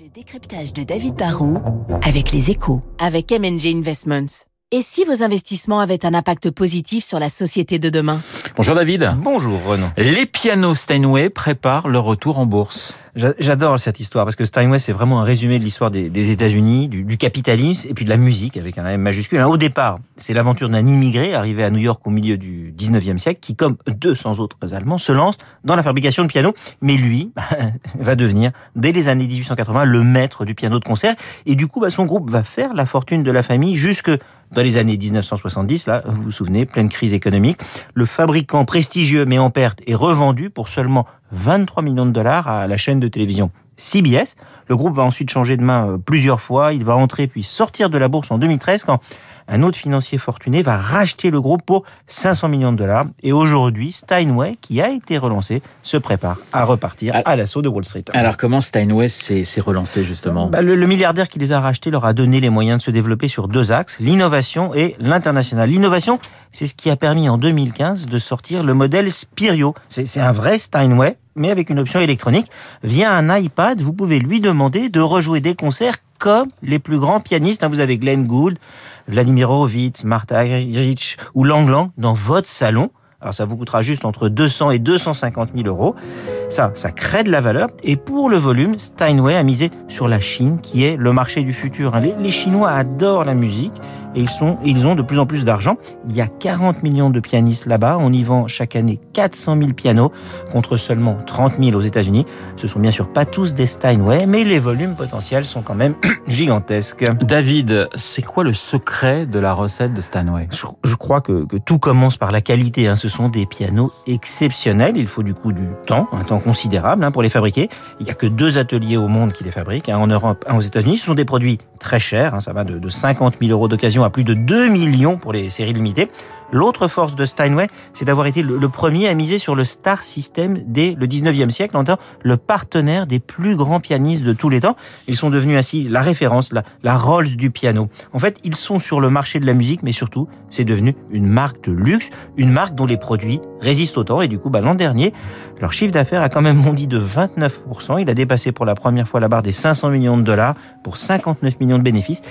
Le décryptage de David Barrault avec les échos. Avec MNG Investments. Et si vos investissements avaient un impact positif sur la société de demain? Bonjour David. Bonjour Renaud. Les pianos Steinway préparent leur retour en bourse. J'adore cette histoire parce que Steinway c'est vraiment un résumé de l'histoire des, des États-Unis, du, du, capitalisme et puis de la musique avec un M majuscule. Au départ, c'est l'aventure d'un immigré arrivé à New York au milieu du 19e siècle qui, comme 200 autres Allemands, se lance dans la fabrication de pianos. Mais lui va devenir, dès les années 1880, le maître du piano de concert et du coup, bah, son groupe va faire la fortune de la famille jusque dans les années 1970, là, vous vous souvenez, pleine crise économique, le fabricant prestigieux mais en perte est revendu pour seulement 23 millions de dollars à la chaîne de télévision CBS. Le groupe va ensuite changer de main plusieurs fois. Il va entrer puis sortir de la bourse en 2013 quand un autre financier fortuné va racheter le groupe pour 500 millions de dollars. Et aujourd'hui, Steinway, qui a été relancé, se prépare à repartir à l'assaut de Wall Street. Alors comment Steinway s'est relancé justement? Bah, le, le, milliardaire qui les a rachetés leur a donné les moyens de se développer sur deux axes, l'innovation et l'international. L'innovation, c'est ce qui a permis en 2015 de sortir le modèle Spirio. C'est un vrai Steinway, mais avec une option électronique. Via un iPad, vous pouvez lui demander de rejouer des concerts comme les plus grands pianistes. Vous avez Glenn Gould, Vladimir Horowitz, Martha ou Lang Lang dans votre salon. Alors ça vous coûtera juste entre 200 et 250 000 euros. Ça, ça crée de la valeur. Et pour le volume, Steinway a misé sur la Chine, qui est le marché du futur. Les, les Chinois adorent la musique et ils, sont, ils ont de plus en plus d'argent. Il y a 40 millions de pianistes là-bas. On y vend chaque année 400 000 pianos contre seulement 30 000 aux États-Unis. Ce sont bien sûr pas tous des Steinway, mais les volumes potentiels sont quand même gigantesques. David, c'est quoi le secret de la recette de Steinway? Je, je, crois que, que, tout commence par la qualité. Hein. Ce sont des pianos exceptionnels. Il faut du coup du temps, un temps considérable hein, pour les fabriquer. Il n'y a que deux ateliers au monde qui les fabriquent, un en Europe, un aux États-Unis. Ce sont des produits très chers. Hein. Ça va de, de 50 000 euros d'occasion à plus de 2 millions pour les séries limitées. L'autre force de Steinway, c'est d'avoir été le, premier à miser sur le star system dès le 19e siècle, en tant le partenaire des plus grands pianistes de tous les temps. Ils sont devenus ainsi la référence, la, Rolls du piano. En fait, ils sont sur le marché de la musique, mais surtout, c'est devenu une marque de luxe, une marque dont les produits résistent au temps. Et du coup, bah, l'an dernier, leur chiffre d'affaires a quand même bondi de 29%. Il a dépassé pour la première fois la barre des 500 millions de dollars pour 59 millions de bénéfices.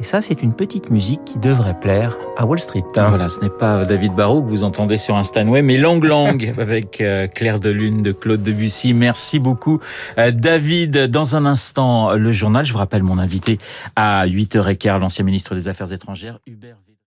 Et ça, c'est une petite musique qui devrait plaire à Wall Street. Voilà, ce n'est pas David Barrault que vous entendez sur un Stanway, mais Lang Lang avec Claire de Lune de Claude Debussy. Merci beaucoup, David. Dans un instant, le journal. Je vous rappelle mon invité à 8h15, l'ancien ministre des Affaires étrangères, Hubert